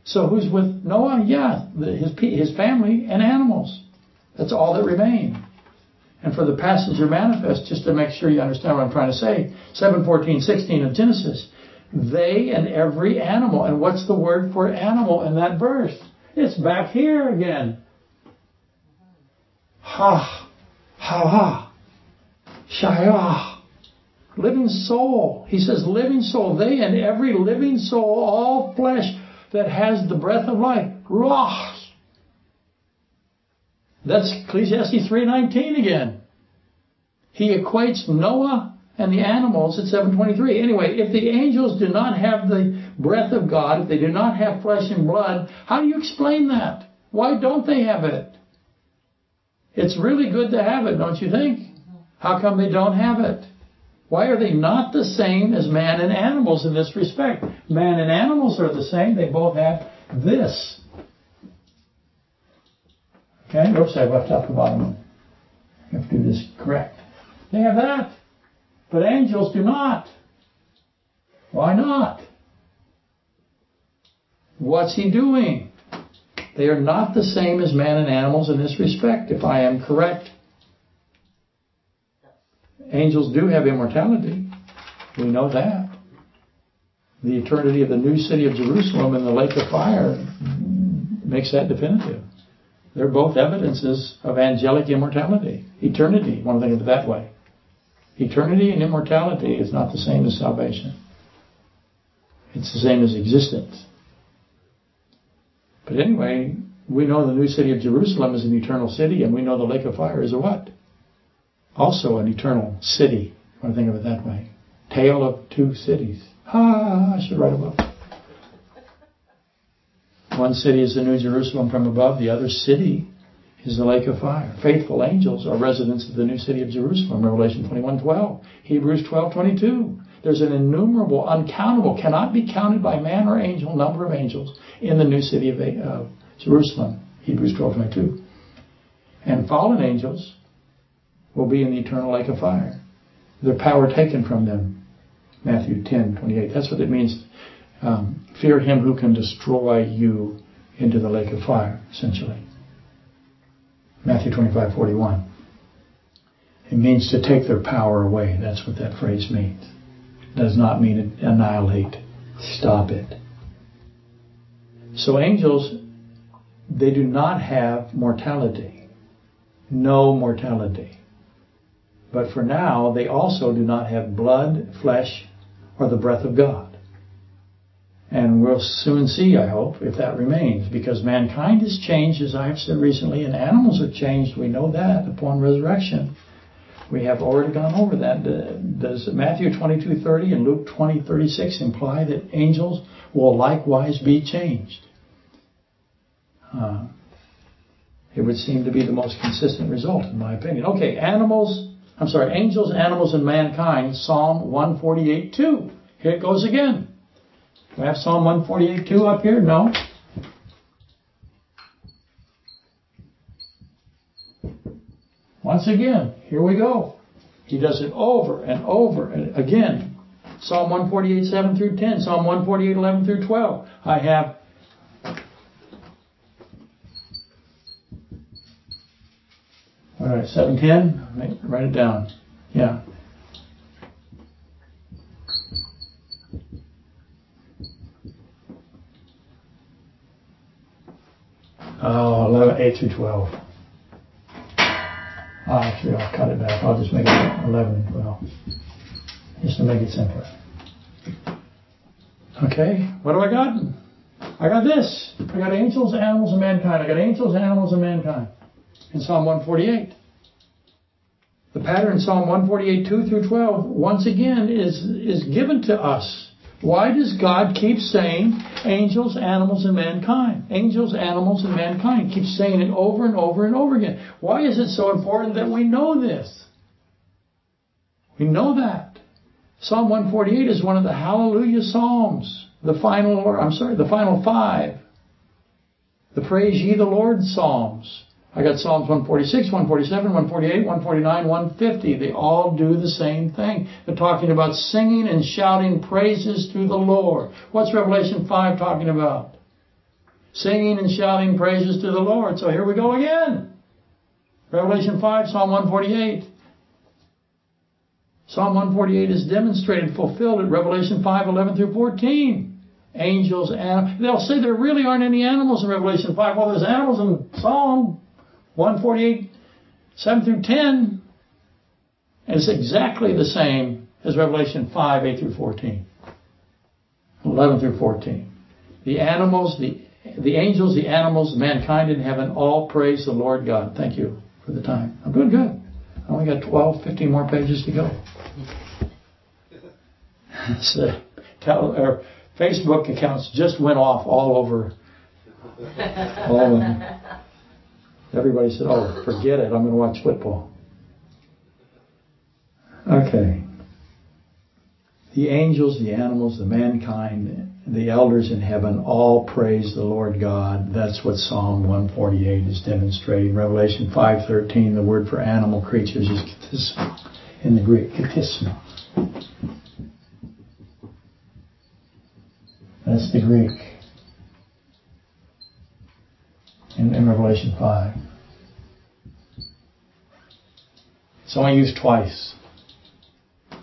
So who's with Noah? Yeah, the, his his family and animals. That's all that remained. And for the passenger manifest, just to make sure you understand what I'm trying to say, 7:14, 16 of Genesis, they and every animal. And what's the word for animal in that verse? It's back here again. Ha, ha, ha, shayah living soul. He says, living soul. They and every living soul, all flesh that has the breath of life. Ruach. That's Ecclesiastes 3.19 again. He equates Noah and the animals at 723. Anyway, if the angels do not have the breath of God, if they do not have flesh and blood, how do you explain that? Why don't they have it? It's really good to have it, don't you think? How come they don't have it? Why are they not the same as man and animals in this respect? Man and animals are the same. They both have this. Okay, oops, I left out the bottom one. I have to do this correct. They have that. But angels do not. Why not? What's he doing? They are not the same as man and animals in this respect, if I am correct. Angels do have immortality. We know that. The eternity of the new city of Jerusalem and the lake of fire makes that definitive. They're both evidences of angelic immortality. Eternity, want to think of it that way. Eternity and immortality is not the same as salvation. It's the same as existence. But anyway, we know the new city of Jerusalem is an eternal city, and we know the lake of fire is a what? also an eternal city. I think of it that way. Tale of two cities. Ah, I should write a book. One city is the New Jerusalem from above. The other city is the lake of fire. Faithful angels are residents of the new city of Jerusalem. Revelation 21:12. Hebrews 12:22. There's an innumerable, uncountable, cannot be counted by man or angel number of angels in the new city of Jerusalem. Hebrews 12:22. And fallen angels will be in the eternal lake of fire. Their power taken from them. Matthew 10:28. That's what it means. Um, fear him who can destroy you into the lake of fire, essentially. Matthew 25:41. It means to take their power away. That's what that phrase means. Does not mean annihilate. Stop it. So angels, they do not have mortality. No mortality. But for now, they also do not have blood, flesh, or the breath of God. And we'll soon see, I hope, if that remains, because mankind has changed, as I have said recently, and animals have changed. We know that upon resurrection. We have already gone over that. Does Matthew 22:30 and Luke 20:36 imply that angels will likewise be changed? Uh, It would seem to be the most consistent result, in my opinion. Okay, animals, I'm sorry, angels, animals, and mankind, Psalm 148 2. Here it goes again. Do I have Psalm 148 2 up here? No. Once again, here we go. He does it over and over and again. Psalm 148, 7 through 10, Psalm 148, 11 through 12. I have All right, 710, write it down. Yeah. Oh, 11, 8 through 12. Ah, Actually, I'll cut it back. I'll just make it 11 and 12. Just to make it simpler. Okay, what do I got? I got this. I got angels, animals, and mankind. I got angels, animals, and mankind in Psalm 148. The pattern in Psalm 148, 2 through 12, once again, is, is given to us. Why does God keep saying angels, animals, and mankind? Angels, animals, and mankind. Keep saying it over and over and over again. Why is it so important that we know this? We know that. Psalm 148 is one of the hallelujah psalms. The final, or I'm sorry, the final five. The praise ye the Lord psalms. I got Psalms 146, 147, 148, 149, 150. They all do the same thing. They're talking about singing and shouting praises to the Lord. What's Revelation 5 talking about? Singing and shouting praises to the Lord. So here we go again. Revelation 5, Psalm 148. Psalm 148 is demonstrated, fulfilled at Revelation 5, 11 through 14 angels, and they'll say there really aren't any animals in Revelation 5. Well, there's animals in Psalm 148, 7 through 10, and it's exactly the same as Revelation 5, 8 through 14. 11 through 14. The animals, the, the angels, the animals, mankind in heaven all praise the Lord God. Thank you for the time. I'm doing good. I only got 12, 15 more pages to go. so, tell, Facebook accounts just went off all over. All of them. Everybody said, oh, forget it, I'm going to watch football. Okay. The angels, the animals, the mankind, the elders in heaven all praise the Lord God. That's what Psalm 148 is demonstrating. Revelation 5.13, the word for animal creatures is katisma in the Greek, katisma. That's the Greek in, in Revelation 5. It's only used twice.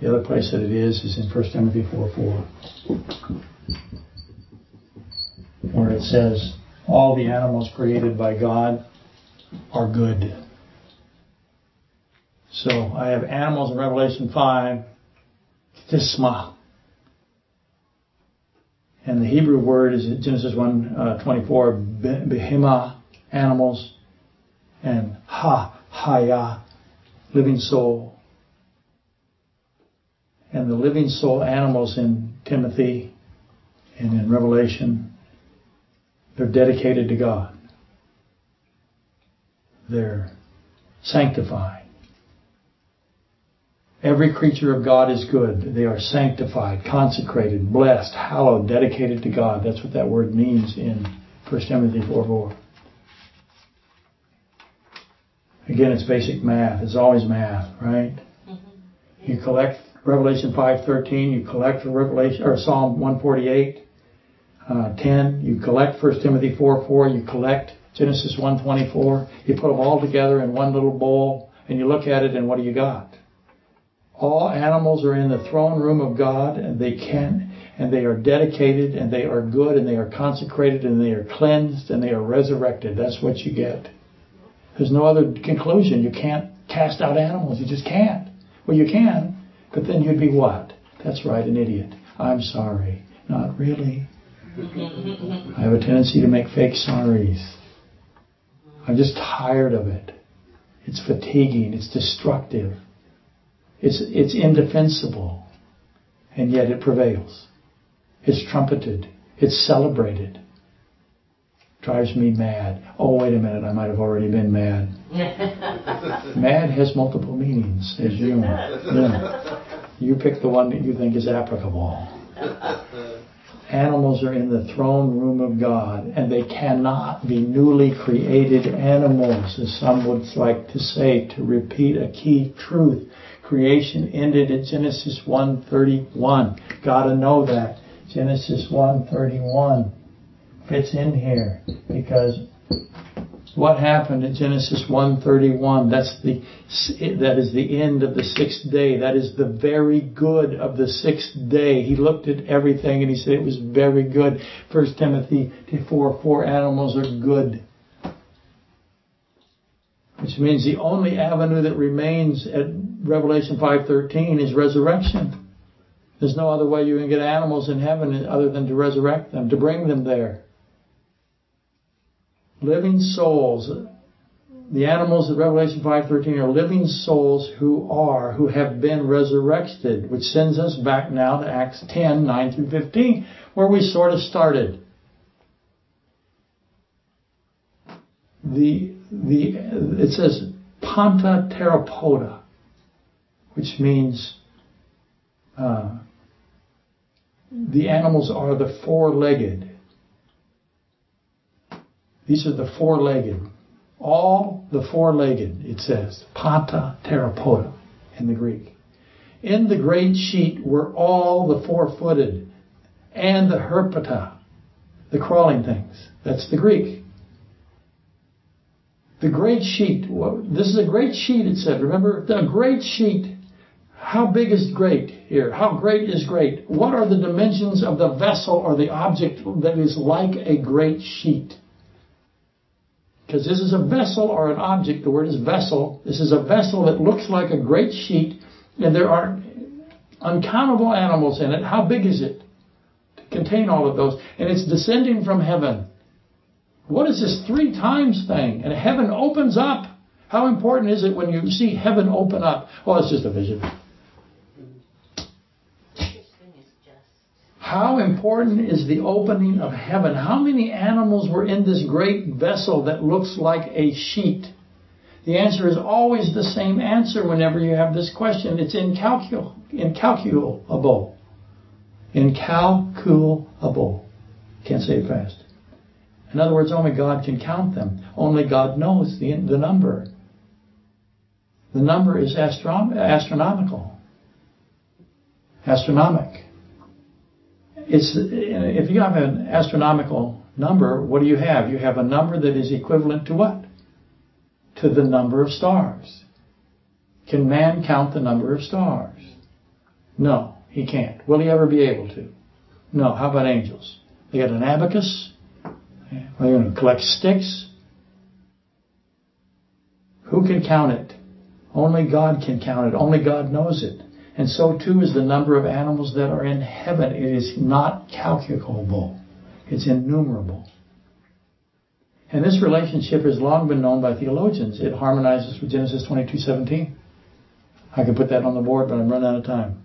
The other place that it is is in 1 Timothy 4 4, where it says, All the animals created by God are good. So I have animals in Revelation 5, tisma. And the Hebrew word is Genesis 1 uh, 24, behima, animals, and ha, haya, living soul. And the living soul animals in Timothy and in Revelation, they're dedicated to God. They're sanctified. Every creature of God is good. They are sanctified, consecrated, blessed, hallowed, dedicated to God. That's what that word means in 1 Timothy 4 4. Again, it's basic math. It's always math, right? Mm-hmm. You collect Revelation 5:13. You collect Revelation or Psalm 148, uh, 10. You collect 1 Timothy 4:4. 4. You collect Genesis 1:24. You put them all together in one little bowl, and you look at it, and what do you got? All animals are in the throne room of God, and they can, and they are dedicated, and they are good, and they are consecrated, and they are cleansed, and they are resurrected. That's what you get. There's no other conclusion. You can't cast out animals. You just can't. Well, you can, but then you'd be what? That's right, an idiot. I'm sorry. Not really. I have a tendency to make fake sorries. I'm just tired of it. It's fatiguing. It's destructive. It's, it's indefensible. And yet it prevails. It's trumpeted. It's celebrated. Drives me mad. Oh, wait a minute, I might have already been mad. mad has multiple meanings, as you know. Yeah. You pick the one that you think is applicable. Animals are in the throne room of God, and they cannot be newly created animals, as some would like to say, to repeat a key truth. Creation ended at Genesis 1:31. Gotta know that. Genesis 1:31 fits in here because what happened in Genesis 1:31 that's the that is the end of the sixth day. That is the very good of the sixth day. He looked at everything and he said it was very good. 1 Timothy 4 four animals are good. Which means the only avenue that remains at Revelation 5:13 is resurrection. There's no other way you can get animals in heaven other than to resurrect them to bring them there living souls. The animals of Revelation 5.13 are living souls who are, who have been resurrected, which sends us back now to Acts 10, 9 through 15, where we sort of started. The, the, it says Panta Pteropoda, which means uh, the animals are the four-legged. These are the four-legged. All the four-legged, it says. Panta pteropoda in the Greek. In the great sheet were all the four-footed and the herpeta, the crawling things. That's the Greek. The great sheet, this is a great sheet, it said. Remember, the great sheet. How big is great here? How great is great? What are the dimensions of the vessel or the object that is like a great sheet? Because this is a vessel or an object. The word is vessel. This is a vessel that looks like a great sheet, and there are uncountable animals in it. How big is it to contain all of those? And it's descending from heaven. What is this three times thing? And heaven opens up. How important is it when you see heaven open up? Oh, it's just a vision. How important is the opening of heaven? How many animals were in this great vessel that looks like a sheet? The answer is always the same answer whenever you have this question. It's incalcul- incalculable. Incalculable. Can't say it fast. In other words, only God can count them. Only God knows the, the number. The number is astrom- astronomical. Astronomic it's if you have an astronomical number, what do you have? You have a number that is equivalent to what? To the number of stars. Can man count the number of stars? No, he can't. Will he ever be able to? No. How about angels? They got an abacus. You going to collect sticks? Who can count it? Only God can count it. Only God knows it. And so too is the number of animals that are in heaven. It is not calculable. It's innumerable. And this relationship has long been known by theologians. It harmonizes with Genesis 22:17. I could put that on the board, but I'm running out of time.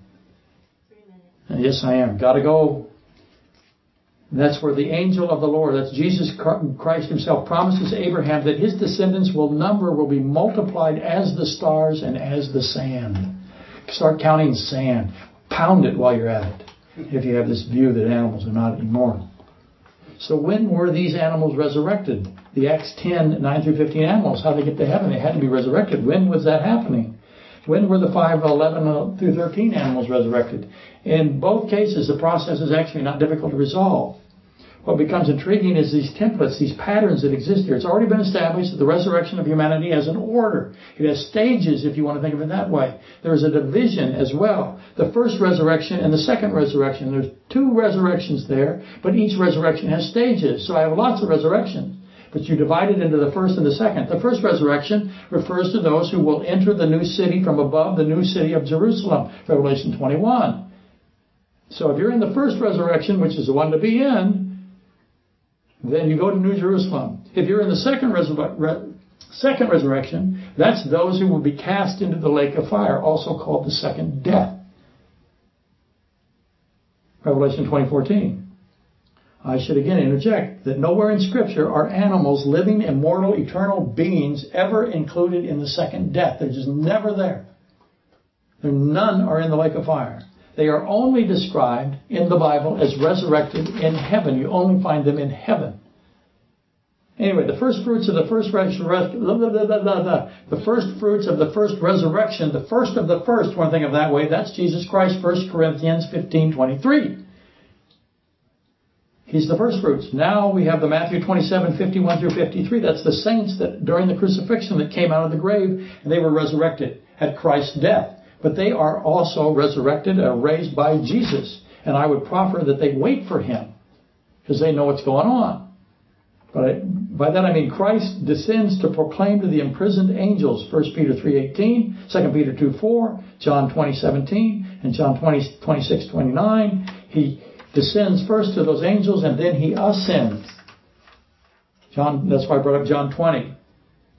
And yes, I am. Gotta go. that's where the angel of the Lord, that's Jesus Christ himself, promises Abraham that his descendants will number, will be multiplied as the stars and as the sand. Start counting sand. Pound it while you're at it. If you have this view that animals are not immortal. So when were these animals resurrected? The Acts 10, 9 through 15 animals, how they get to heaven? They had to be resurrected. When was that happening? When were the 5, 11 uh, through 13 animals resurrected? In both cases, the process is actually not difficult to resolve. What becomes intriguing is these templates, these patterns that exist here. It's already been established that the resurrection of humanity has an order. It has stages, if you want to think of it that way. There is a division as well. The first resurrection and the second resurrection. There's two resurrections there, but each resurrection has stages. So I have lots of resurrections. But you divide it into the first and the second. The first resurrection refers to those who will enter the new city from above, the new city of Jerusalem, Revelation 21. So if you're in the first resurrection, which is the one to be in, then you go to New Jerusalem. If you're in the second, resur- second resurrection, that's those who will be cast into the lake of fire, also called the second death. Revelation 20:14. I should again interject that nowhere in Scripture are animals, living, immortal, eternal beings, ever included in the second death. They're just never there. There none are in the lake of fire. They are only described in the Bible as resurrected in heaven. You only find them in heaven. Anyway, the first fruits of the first resurrection, the first fruits of the first resurrection, the first of the first, one thing of that way, that's Jesus Christ, 1 Corinthians 15, 23. He's the first fruits. Now we have the Matthew 27, 51 through 53. That's the saints that during the crucifixion that came out of the grave and they were resurrected at Christ's death. But they are also resurrected or raised by Jesus. And I would proffer that they wait for him because they know what's going on. But by that I mean Christ descends to proclaim to the imprisoned angels, 1 Peter 3.18, 2 Peter 2.4, John 20.17, and John 20, 26, 29. He descends first to those angels and then he ascends. John, that's why I brought up John 20.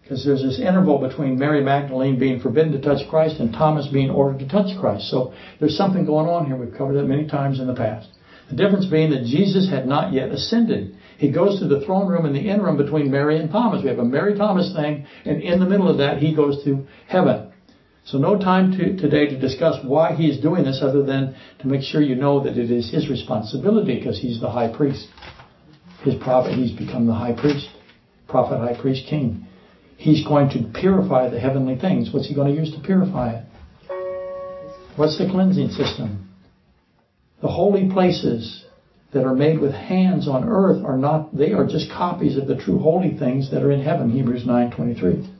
Because there's this interval between Mary Magdalene being forbidden to touch Christ and Thomas being ordered to touch Christ. So there's something going on here. We've covered that many times in the past. The difference being that Jesus had not yet ascended. He goes to the throne room in the interim between Mary and Thomas. We have a Mary Thomas thing, and in the middle of that, he goes to heaven. So no time to, today to discuss why he is doing this other than to make sure you know that it is his responsibility because he's the high priest. His prophet, he's become the high priest. Prophet, high priest, king. He's going to purify the heavenly things. What's he going to use to purify it? What's the cleansing system? The holy places that are made with hands on earth are not, they are just copies of the true holy things that are in heaven, Hebrews 9.23.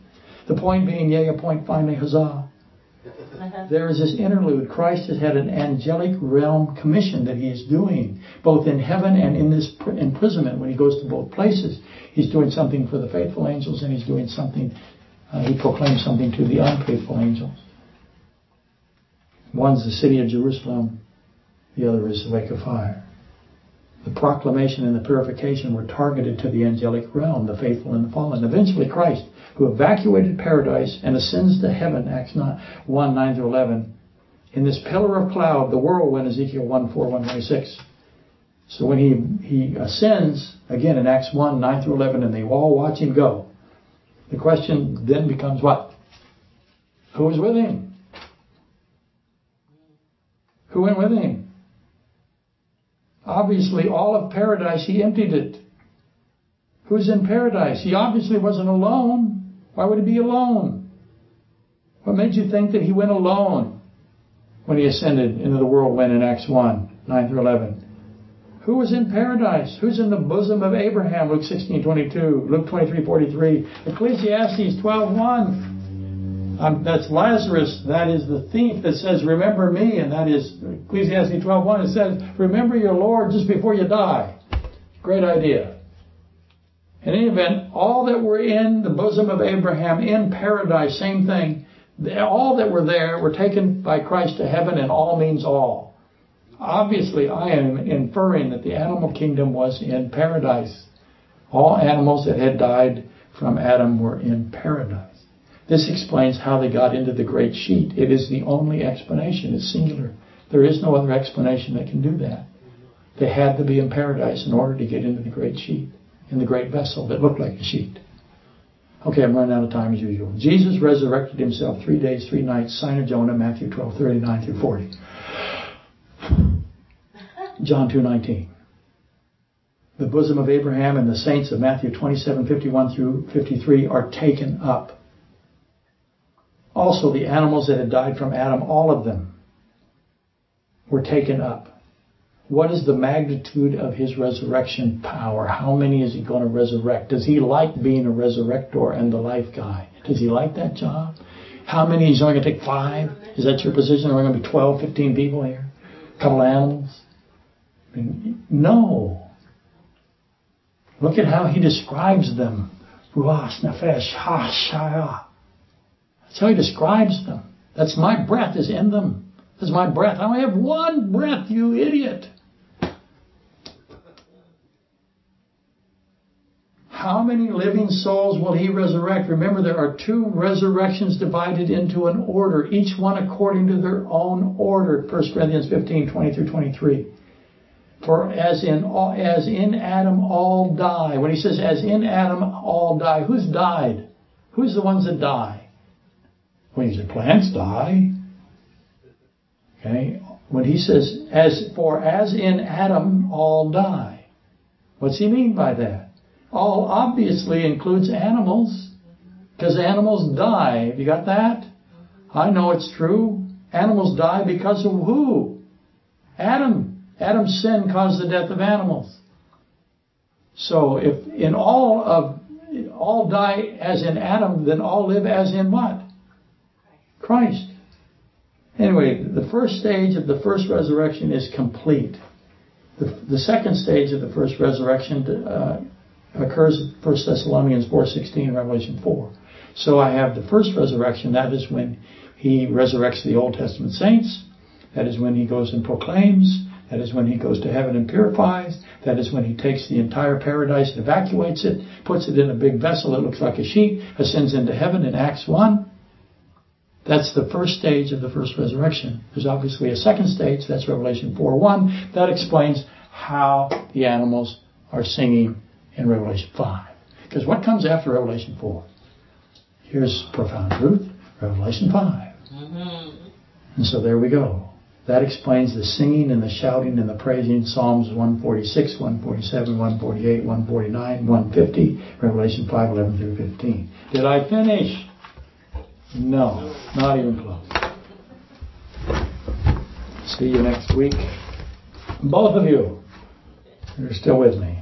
The point being, yea, a point finally, huzzah. There is this interlude. Christ has had an angelic realm commission that he is doing, both in heaven and in this imprisonment when he goes to both places. He's doing something for the faithful angels and he's doing something, uh, he proclaims something to the unfaithful angels. One's the city of Jerusalem, the other is the lake of fire. The proclamation and the purification were targeted to the angelic realm, the faithful and the fallen. Eventually, Christ, who evacuated paradise and ascends to heaven, Acts 9, 1 9 through 11, in this pillar of cloud, the whirlwind, Ezekiel 1 4 1 26. So when he, he ascends, again in Acts 1 9 through 11, and they all watch him go, the question then becomes what? Who was with him? Who went with him? Obviously, all of paradise, he emptied it. Who's in paradise? He obviously wasn't alone. Why would he be alone? What made you think that he went alone when he ascended into the whirlwind in Acts 1, 9 through 11? Who was in paradise? Who's in the bosom of Abraham? Luke 16, 22, Luke 23, 43, Ecclesiastes 12, 1. Um, that's Lazarus. That is the thief that says, remember me. And that is Ecclesiastes 12.1. It says, remember your Lord just before you die. Great idea. In any event, all that were in the bosom of Abraham in paradise, same thing. All that were there were taken by Christ to heaven, and all means all. Obviously, I am inferring that the animal kingdom was in paradise. All animals that had died from Adam were in paradise. This explains how they got into the great sheet. It is the only explanation. It's singular. There is no other explanation that can do that. They had to be in paradise in order to get into the great sheet, in the great vessel that looked like a sheet. Okay, I'm running out of time as usual. Jesus resurrected himself three days, three nights, sign of Jonah, Matthew 12, 39 through 40. John 2, 19. The bosom of Abraham and the saints of Matthew 27, 51 through 53 are taken up. Also, the animals that had died from Adam, all of them, were taken up. What is the magnitude of his resurrection power? How many is he going to resurrect? Does he like being a resurrector and the life guy? Does he like that job? How many? He's only going to take five? Is that your position? Are we going to be 12, 15 people here? A couple of animals? No. Look at how he describes them. Ruach, nefesh, ha, shaya. That's how he describes them. That's my breath is in them. That's my breath. I only have one breath, you idiot. How many living souls will he resurrect? Remember, there are two resurrections divided into an order, each one according to their own order. 1 Corinthians 15, 20 through 23. For as in all, as in Adam all die. When he says as in Adam all die, who's died? Who's the ones that die? When he said plants die. Okay. When he says as for as in Adam all die. What's he mean by that? All obviously includes animals. Because animals die. Have you got that? I know it's true. Animals die because of who? Adam. Adam's sin caused the death of animals. So if in all of all die as in Adam, then all live as in what? Christ. Anyway, the first stage of the first resurrection is complete. The, the second stage of the first resurrection uh, occurs in 1 Thessalonians 4.16, Revelation 4. So I have the first resurrection, that is when he resurrects the Old Testament saints. That is when he goes and proclaims. That is when he goes to heaven and purifies. That is when he takes the entire paradise and evacuates it, puts it in a big vessel that looks like a sheet, ascends into heaven in Acts 1. That's the first stage of the first resurrection. There's obviously a second stage, that's Revelation 4.1. That explains how the animals are singing in Revelation 5. Because what comes after Revelation 4? Here's profound truth, Revelation 5. Mm-hmm. And so there we go. That explains the singing and the shouting and the praising. Psalms 146, 147, 148, 149, 150, Revelation 5, 11 through 15. Did I finish? No, not even close. See you next week. Both of you. You're still with me.